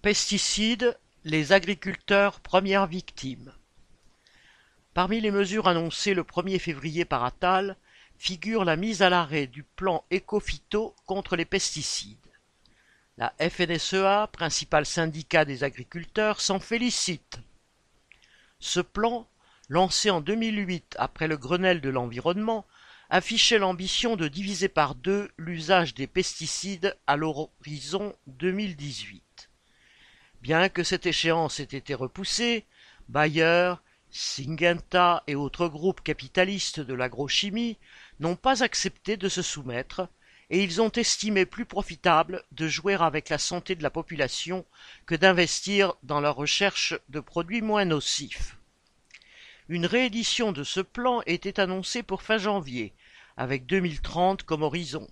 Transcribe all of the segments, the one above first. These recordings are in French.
Pesticides, les agriculteurs premières victimes. Parmi les mesures annoncées le 1er février par Attal figure la mise à l'arrêt du plan Ecophyto contre les pesticides. La FNSEA, principal syndicat des agriculteurs, s'en félicite. Ce plan, lancé en 2008 après le Grenelle de l'environnement, affichait l'ambition de diviser par deux l'usage des pesticides à l'horizon 2018. Bien que cette échéance ait été repoussée, Bayer, Syngenta et autres groupes capitalistes de l'agrochimie n'ont pas accepté de se soumettre et ils ont estimé plus profitable de jouer avec la santé de la population que d'investir dans la recherche de produits moins nocifs. Une réédition de ce plan était annoncée pour fin janvier, avec 2030 comme horizon,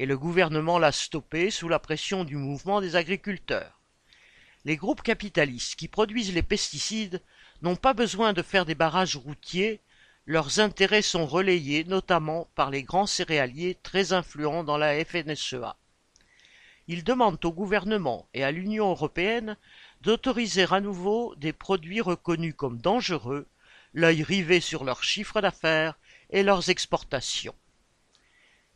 et le gouvernement l'a stoppé sous la pression du mouvement des agriculteurs. Les groupes capitalistes qui produisent les pesticides n'ont pas besoin de faire des barrages routiers, leurs intérêts sont relayés notamment par les grands céréaliers très influents dans la FNSEA. Ils demandent au gouvernement et à l'Union européenne d'autoriser à nouveau des produits reconnus comme dangereux, l'œil rivé sur leurs chiffres d'affaires et leurs exportations.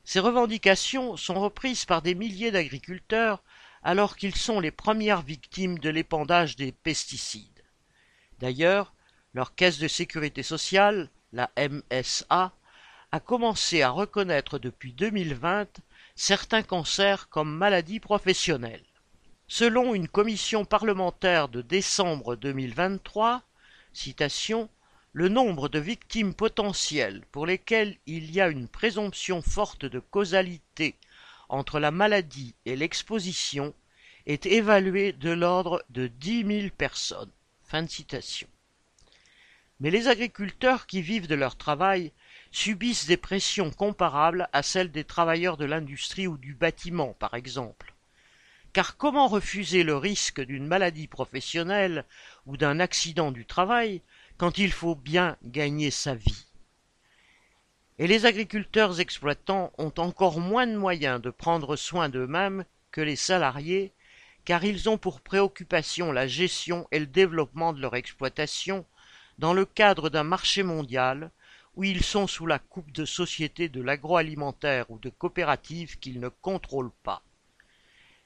Ces revendications sont reprises par des milliers d'agriculteurs alors qu'ils sont les premières victimes de l'épandage des pesticides. D'ailleurs, leur caisse de sécurité sociale, la MSA, a commencé à reconnaître depuis 2020 certains cancers comme maladies professionnelles. Selon une commission parlementaire de décembre 2023, citation, le nombre de victimes potentielles pour lesquelles il y a une présomption forte de causalité entre la maladie et l'exposition est évalué de l'ordre de dix mille personnes. Mais les agriculteurs qui vivent de leur travail subissent des pressions comparables à celles des travailleurs de l'industrie ou du bâtiment, par exemple. Car comment refuser le risque d'une maladie professionnelle ou d'un accident du travail quand il faut bien gagner sa vie? Et les agriculteurs exploitants ont encore moins de moyens de prendre soin d'eux-mêmes que les salariés, car ils ont pour préoccupation la gestion et le développement de leur exploitation dans le cadre d'un marché mondial où ils sont sous la coupe de sociétés de l'agroalimentaire ou de coopératives qu'ils ne contrôlent pas.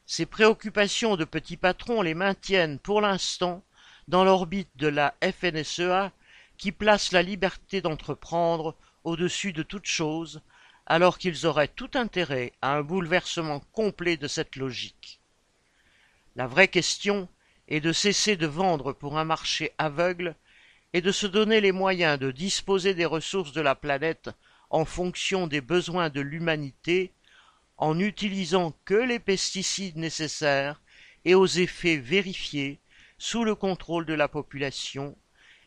Ces préoccupations de petits patrons les maintiennent pour l'instant dans l'orbite de la FNSEA qui place la liberté d'entreprendre au-dessus de toute chose, alors qu'ils auraient tout intérêt à un bouleversement complet de cette logique. La vraie question est de cesser de vendre pour un marché aveugle et de se donner les moyens de disposer des ressources de la planète en fonction des besoins de l'humanité, en n'utilisant que les pesticides nécessaires et aux effets vérifiés sous le contrôle de la population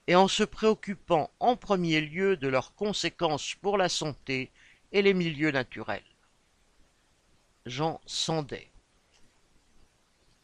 et en se préoccupant en premier lieu de leurs conséquences pour la santé et les milieux naturels. Jean Sandet